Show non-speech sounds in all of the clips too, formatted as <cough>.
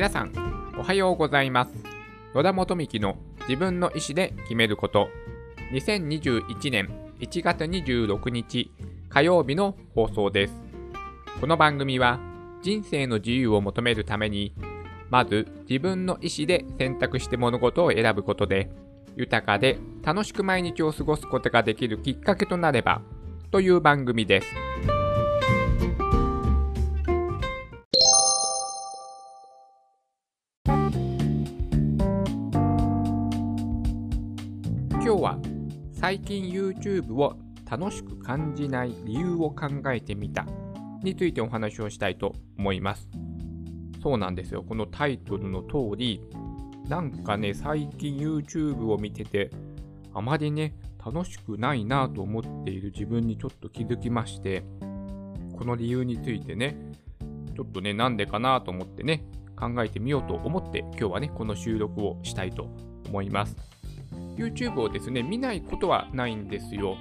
皆さん、おはようございます。野田元幹の自分の意思で決めること。2021年1月26日火曜日の放送です。この番組は人生の自由を求めるために、まず自分の意思で選択して物事を選ぶことで、豊かで楽しく毎日を過ごすことができるきっかけとなれば、という番組です。最近 YouTube を楽しく感じない理由を考えてみたについてお話をしたいと思います。そうなんですよ。このタイトルの通り、なんかね、最近 YouTube を見てて、あまりね、楽しくないなと思っている自分にちょっと気づきまして、この理由についてね、ちょっとね、なんでかなと思ってね、考えてみようと思って、今日はね、この収録をしたいと思います。YouTube をですね、見ないことはないんですよ。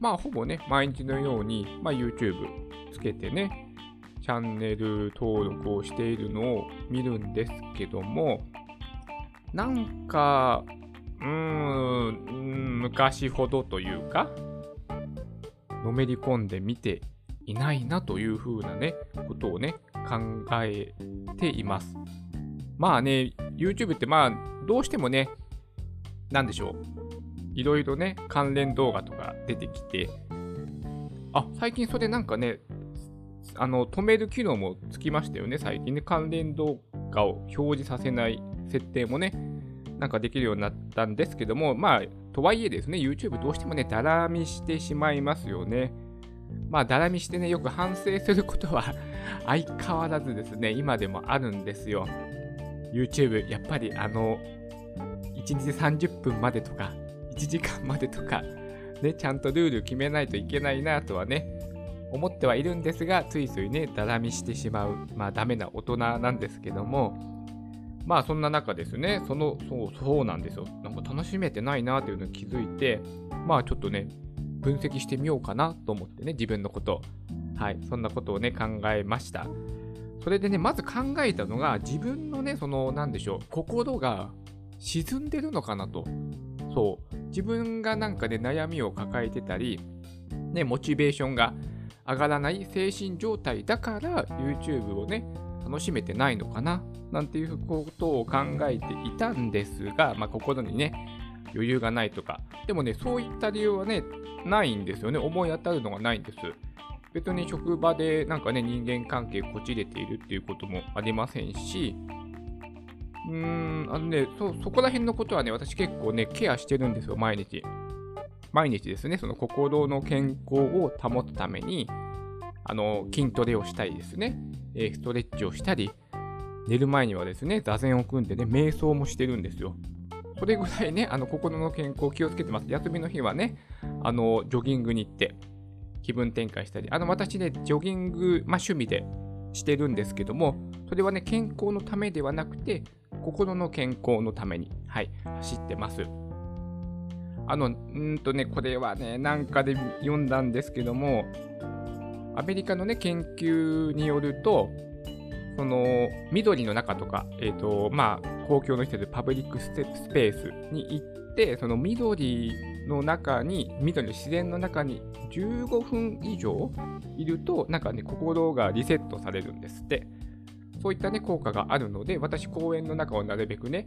まあ、ほぼね、毎日のように、まあ、YouTube つけてね、チャンネル登録をしているのを見るんですけども、なんか、うーん、昔ほどというか、のめり込んで見ていないなというふうなね、ことをね、考えています。まあね、YouTube ってまあ、どうしてもね、なんでしょう。いろいろね、関連動画とか出てきて、あ、最近それなんかね、あの、止める機能もつきましたよね、最近ね。関連動画を表示させない設定もね、なんかできるようになったんですけども、まあ、とはいえですね、YouTube どうしてもね、だらみしてしまいますよね。まあ、だらみしてね、よく反省することは <laughs> 相変わらずですね、今でもあるんですよ。YouTube、やっぱりあの、1日30分までとか、1時間までとか、ね、ちゃんとルール決めないといけないなとはね、思ってはいるんですが、ついついね、だらみしてしまう、まあダメな大人なんですけども、まあそんな中ですね、その、そう、そうなんですよ。なんか楽しめてないなというのに気づいて、まあちょっとね、分析してみようかなと思ってね、自分のこと。はい、そんなことをね、考えました。それでね、まず考えたのが、自分のね、その、なんでしょう、心が沈んでるのかなと。そう。自分がなんかね、悩みを抱えてたり、ね、モチベーションが上がらない精神状態だから YouTube をね、楽しめてないのかななんていうことを考えていたんですが、まあ、心にね、余裕がないとか。でもね、そういった理由はね、ないんですよね。思い当たるのがないんです。別に職場でなんかね、人間関係こじれているっていうこともありませんし、うーん、あのね、そ、そこら辺のことはね、私結構ね、ケアしてるんですよ、毎日。毎日ですね、その心の健康を保つために、あの、筋トレをしたりですね、えー、ストレッチをしたり、寝る前にはですね、座禅を組んでね、瞑想もしてるんですよ。それぐらいね、あの、心の健康気をつけてます。休みの日はね、あの、ジョギングに行って、気分転換したり、あの、私ね、ジョギング、まあ、趣味でしてるんですけども、それはね、健康のためではなくて、心の健康のために、はい、走ってます。あの、うんとね、これはね、なんかで読んだんですけども、アメリカのね、研究によると、その、緑の中とか、えっ、ー、と、まあ、公共の施設、パブリックスペースに行って、その緑の中に、緑の自然の中に15分以上いると、なんかね、心がリセットされるんですって。そういったね、効果があるので、私、公園の中をなるべくね、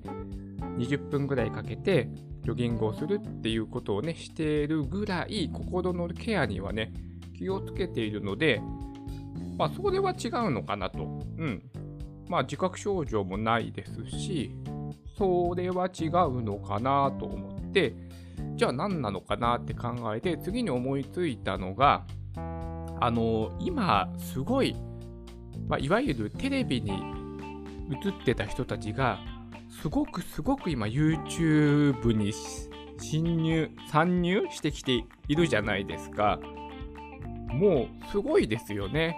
20分ぐらいかけて、ジョギングをするっていうことをね、しているぐらい、心のケアにはね、気をつけているので、まあ、それは違うのかなと。うん。まあ、自覚症状もないですし、それは違うのかなと思って、じゃあ何なのかなって考えて、次に思いついたのが、あの、今、すごい、まあ、いわゆるテレビに映ってた人たちが、すごくすごく今 YouTube に侵入、参入してきているじゃないですか。もうすごいですよね。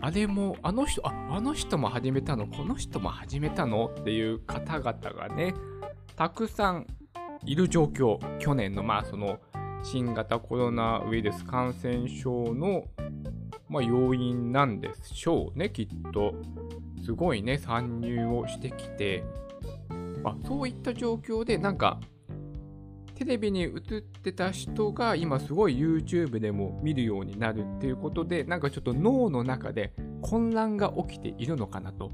あれも、あの人、あ、あの人も始めたの、この人も始めたの？っていう方々がね、たくさんいる状況。去年の、まあ、その、新型コロナウイルス感染症の、まあ、要因なんでしょうね、きっと。すごいね、参入をしてきて、まあ、そういった状況で、なんか、テレビに映ってた人が今すごい YouTube でも見るようになるっていうことで、なんかちょっと脳の中で混乱が起きているのかなと。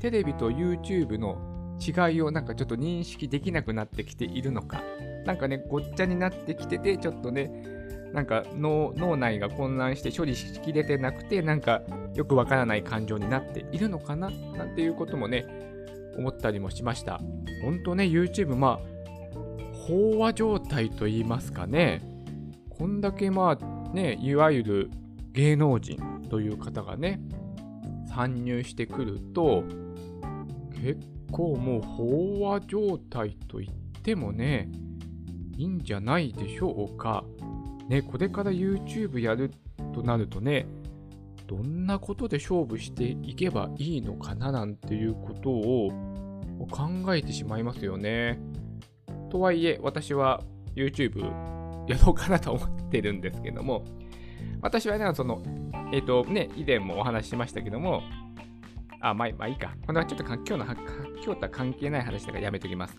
テレビと YouTube の違いをなんかちょっと認識できなくなってきているのか。なんかね、ごっちゃになってきてて、ちょっとね、なんか脳内が混乱して処理しきれてなくて、なんかよくわからない感情になっているのかななんていうこともね、思ったりもしました。本当ね、YouTube、まあ、飽和状態と言いますかね、こんだけまあね、いわゆる芸能人という方がね、参入してくると、結構もう飽和状態と言ってもね、いいんじゃないでしょうか。ね、これから YouTube やるとなるとね、どんなことで勝負していけばいいのかななんていうことを考えてしまいますよね。とはいえ、私は YouTube やろうかなと思ってるんですけども、私はね、その、えっ、ー、とね、以前もお話ししましたけども、あ、まあ、まあいいか。これはちょっと今日の、今日とは関係ない話だからやめときます。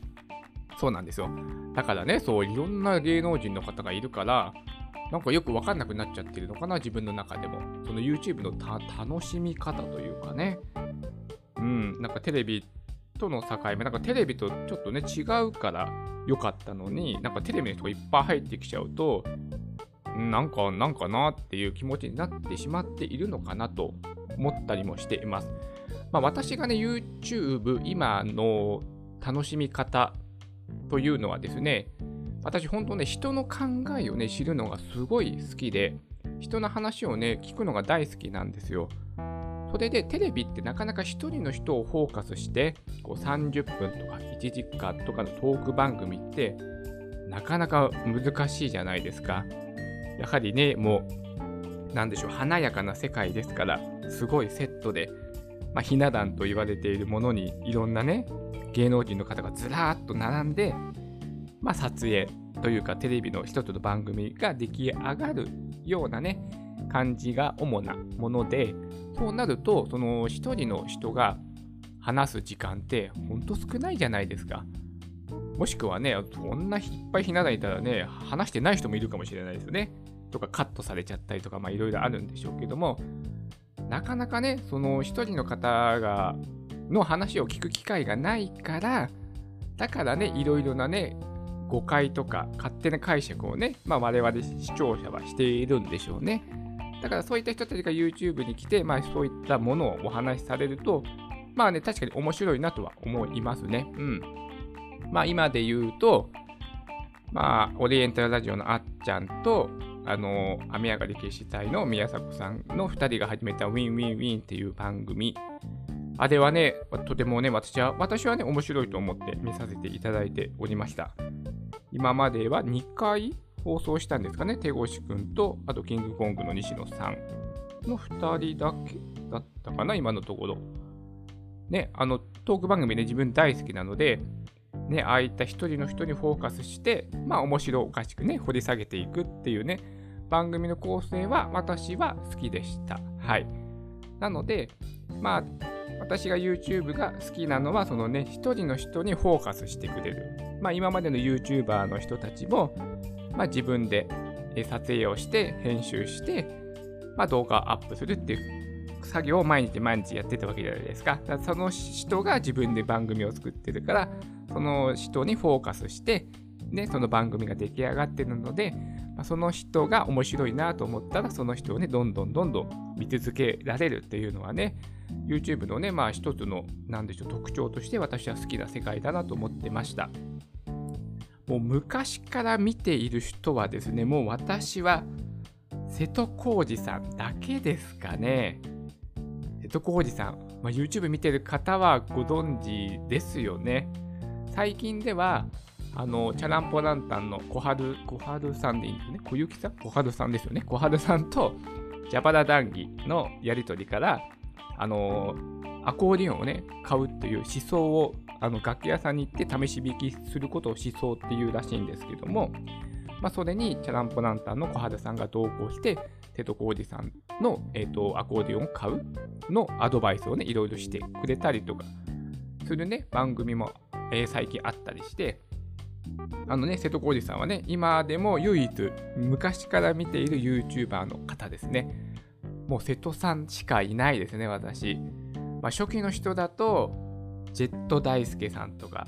そうなんですよ。だからね、そう、いろんな芸能人の方がいるから、なんかよくわかんなくなっちゃってるのかな、自分の中でも。その YouTube の楽しみ方というかね。うん、なんかテレビとの境目、なんかテレビとちょっとね、違うから良かったのに、なんかテレビの人がいっぱい入ってきちゃうと、なんか、なんかなっていう気持ちになってしまっているのかなと思ったりもしています。まあ、私がね、YouTube、今の楽しみ方というのはですね、私本当ね、人の考えをね、知るのがすごい好きで、人の話をね、聞くのが大好きなんですよ。それでテレビってなかなか1人の人をフォーカスしてこう30分とか1時間とかのトーク番組ってなかなか難しいじゃないですか。やはりね、もう、なんでしょう、華やかな世界ですから、すごいセットで、まあ、ひな壇と言われているものにいろんなね、芸能人の方がずらーっと並んで、まあ、撮影というかテレビの一つの番組が出来上がるようなね、感じが主なもので、そうなると、その一人の人が話す時間ってほんと少ないじゃないですか。もしくはね、こんないっぱいひな壇いたらね、話してない人もいるかもしれないですよね。とかカットされちゃったりとか、まあいろいろあるんでしょうけども、なかなかね、その一人の方が、の話を聞く機会がないから、だからね、いろいろなね、誤解とか勝手な解釈をね、まあ我々視聴者はしているんでしょうね。だからそういった人たちが YouTube に来て、まあそういったものをお話しされると、まあね、確かに面白いなとは思いますね。うん。まあ今で言うと、まあ、オリエンタルラジオのあっちゃんと、あの、雨上がり決死隊の宮迫さんの2人が始めたウィンウィンウィンっていう番組。あれはね、とてもね、私は、私はね、面白いと思って見させていただいておりました。今までは2回放送したんですかね、手越くんと、あとキングコングの西野さんの2人だけだったかな、今のところ。ね、あの、トーク番組ね、自分大好きなので、ね、ああいった一人の人にフォーカスして、まあ面白おかしくね、掘り下げていくっていうね、番組の構成は私は好きでした。はい。なので、まあ、私が YouTube が好きなのは、そのね、一人の人にフォーカスしてくれる。まあ今までの YouTuber の人たちも、まあ、自分で撮影をして編集して、まあ、動画をアップするっていう作業を毎日毎日やってたわけじゃないですか。かその人が自分で番組を作ってるから、その人にフォーカスして、ね、その番組が出来上がってるので、まあ、その人が面白いなと思ったら、その人をね、どんどんどんどん見続けられるっていうのはね、YouTube のね、まあ一つの、なんでしょう、特徴として私は好きな世界だなと思ってました。もう昔から見ている人はですね、もう私は瀬戸康史さんだけですかね。瀬戸康史さん、まあ、YouTube 見てる方はご存知ですよね。最近では、あの、チャランポランタンの小春、小春さんでいいんですね。小雪さん？小春さんですよね。小春さんとジャパラ談義のやりとりから、あの、アコーディオンをね、買うという思想をあの楽器屋さんに行って試し弾きすることを思想っていうらしいんですけども、まあ、それにチャランポランタンの小肌さんが同行して、瀬戸康史さんの、えーと、アコーディオンを買うのアドバイスをね、いろいろしてくれたりとかするね、番組も、えー、最近あったりして、あのね、瀬戸康史さんはね、今でも唯一昔から見ている YouTuber の方ですね。もう瀬戸さんしかいないですね、私。まあ、初期の人だと、ジェット大輔さんとか、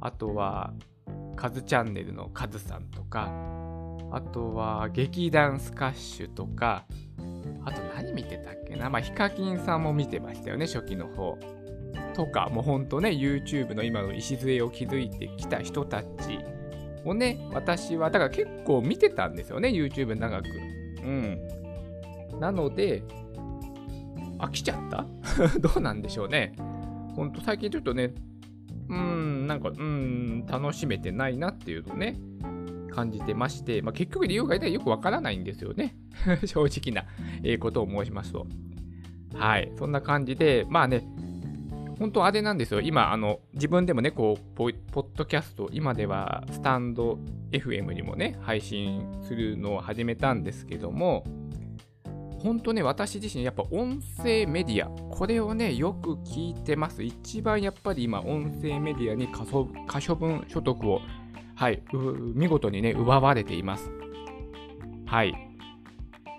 あとは、カズチャンネルのカズさんとか、あとは劇団スカッシュとか、あと何見てたっけなまあ、ヒカキンさんも見てましたよね、初期の方。とか、もうほんとね、YouTube の今の礎を築いてきた人たちをね、私は、だから結構見てたんですよね、YouTube 長く。うん。なので、飽きちゃった？<laughs> どうなんでしょうね。ほんと最近ちょっとね、うーん、なんか、うん、楽しめてないなっていうのね、感じてまして、まあ、結局理由がよくわからないんですよね。<laughs> 正直な、えことを申しますと。はい、そんな感じで、まあね、本当あれなんですよ。今、あの、自分でもね、こう、ポッドキャスト、今ではスタンド FM にもね、配信するのを始めたんですけども、本当ね、私自身、やっぱ音声メディア、これをね、よく聞いてます。一番やっぱり今、音声メディアに可処分所得をはい、見事にね、奪われています。はい。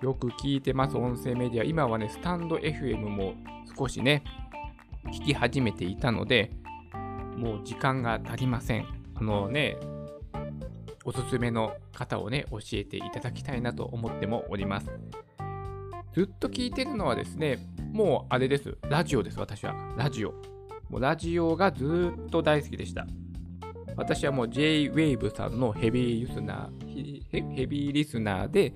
よく聞いてます、音声メディア。今はね、スタンド FM も少しね、聞き始めていたので、もう時間が足りません。あのね、おすすめの方をね、教えていただきたいなと思ってもおります。ずっと聞いてるのはですね、もうあれです。ラジオです、私は。ラジオ。もうラジオがずっと大好きでした。私はもう J-Wave さんのヘビーリスナー、ヘビーリスナーで、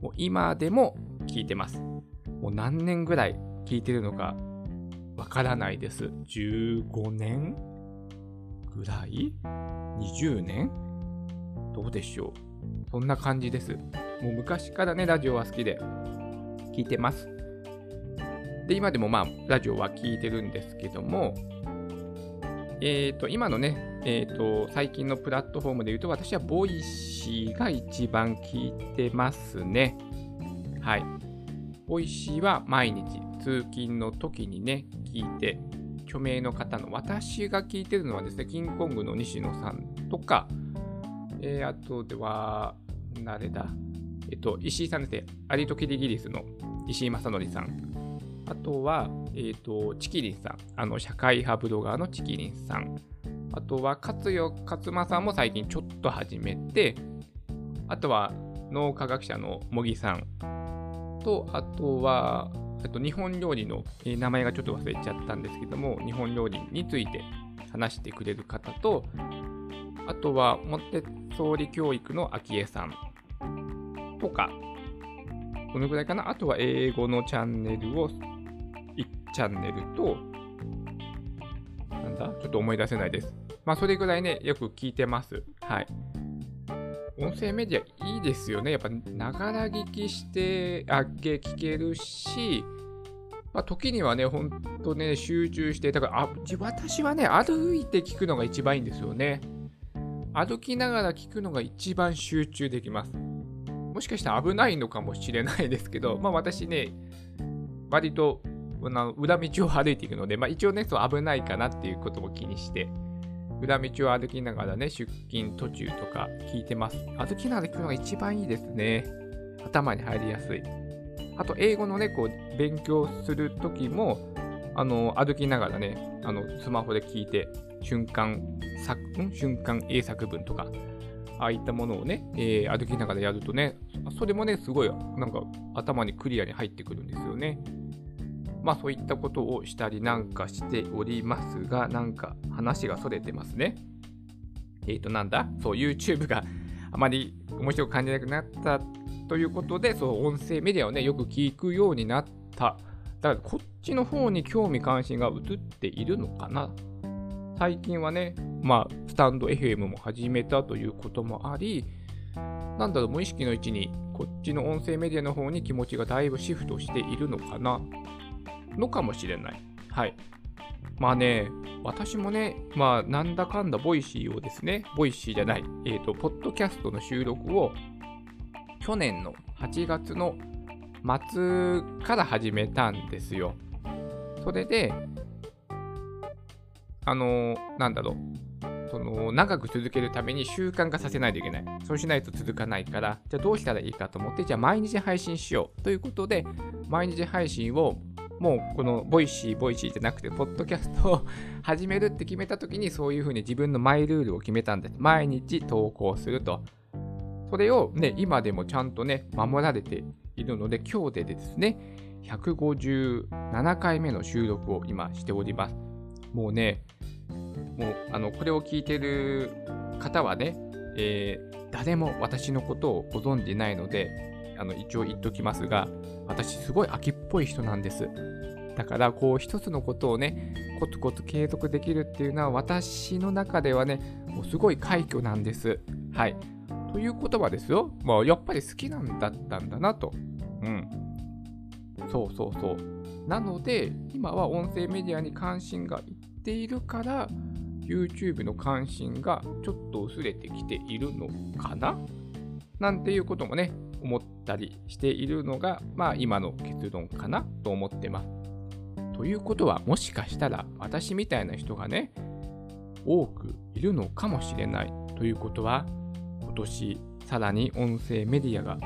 もう今でも聞いてます。もう何年ぐらい聞いてるのかわからないです。15年ぐらい ?20 年？どうでしょうそんな感じです。もう昔からね、ラジオは好きで聞いてます。で、今でもまあ、ラジオは聞いてるんですけども、えっ、ー、と、今のね、えっ、ー、と、最近のプラットフォームで言うと、私はボイシーが一番聞いてますね。はい。ボイシーは毎日通勤の時にね、聞いて、著名の方の、私が聞いてるのはですね、キングコングの西野さんとか、えー、あとでは、誰だ？えっと、石井さんですね、アリとキリギリスの石井正則さん。あとは、え、ー、と、チキリンさん。あの、社会派ブロガーのチキリンさん。あとは、勝代勝馬さんも最近ちょっと始めて、あとは、脳科学者の茂木さんと、あとは、あと日本料理の、えー、名前がちょっと忘れちゃったんですけども、日本料理について話してくれる方と、あとは、モテ総理教育の昭恵さんとか、このぐらいかな。あとは英語のチャンネルを1チャンネルと、なんだ？ちょっと思い出せないです。まあ、それぐらいね、よく聞いてます。はい。音声メディアいいですよね。やっぱ、ながら聞きして、あげ聞けるし、まあ、時にはね、ほんとね、集中して、だからあ、私はね、歩いて聞くのが一番いいんですよね。歩きながら聞くのが一番集中できます。もしかしたら危ないのかもしれないですけど、まあ私ね、割と裏道を歩いていくので、まあ、一応ね、そう危ないかなっていうことも気にして、裏道を歩きながらね、出勤途中とか聞いてます。歩きながら行くのが一番いいですね。頭に入りやすい。あと、英語のね、こう、勉強するときも、あの、歩きながらね、あの、スマホで聞いて、瞬間作、瞬間英作文とか、ああいったものをね、えー、歩きながらやるとね、それもね、すごい、なんか頭にクリアに入ってくるんですよね。まあそういったことをしたりなんかしておりますが、なんか話がそれてますね。えっ、ー、となんだ？そう YouTube があまり面白く感じなくなったということで、そう音声メディアをね、よく聞くようになった。だからこっちの方に興味関心が移っているのかな最近はね、まあ、スタンド FM も始めたということもあり、なんだろう、無意識のうちに、こっちの音声メディアの方に気持ちがだいぶシフトしているのかなのかもしれない。はい。まあね、私もね、まあ、なんだかんだボイシーをですね、ボイシーじゃない、えっ、ー、と、ポッドキャストの収録を、去年の8月の末から始めたんですよ。それで、あのー、なんだろう。その長く続けるために習慣化させないといけない。そうしないと続かないから、じゃあどうしたらいいかと思って、じゃあ毎日配信しようということで、毎日配信をもうこのボイシー、ボイシーじゃなくて、ポッドキャストを始めるって決めた時に、そういうふうに自分のマイルールを決めたんです。毎日投稿すると。それをね、今でもちゃんとね、守られているので、今日でですね、157回目の収録を今しております。もうね、もうあのこれを聞いてる方はね、えー、誰も私のことをご存じないので、あの一応言っときますが、私すごい秋っぽい人なんです。だからこう一つのことをね、コツコツ継続できるっていうのは私の中ではね、もうすごい快挙なんです。はい。ということはですよ、まあ、やっぱり好きなんだったんだなと。うん。そうそうそう。なので、今は音声メディアに関心がいっているから、YouTube の関心がちょっと薄れてきているのかな？なんていうこともね、思ったりしているのが、まあ今の結論かな？と思ってます。ということは、もしかしたら私みたいな人がね、多くいるのかもしれないということは、今年さらに音声メディアが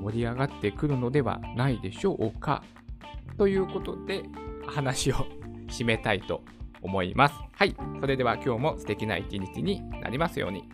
盛り上がってくるのではないでしょうか？ということで、話を締めたいと思います。はい。それでは今日も素敵な一日になりますように。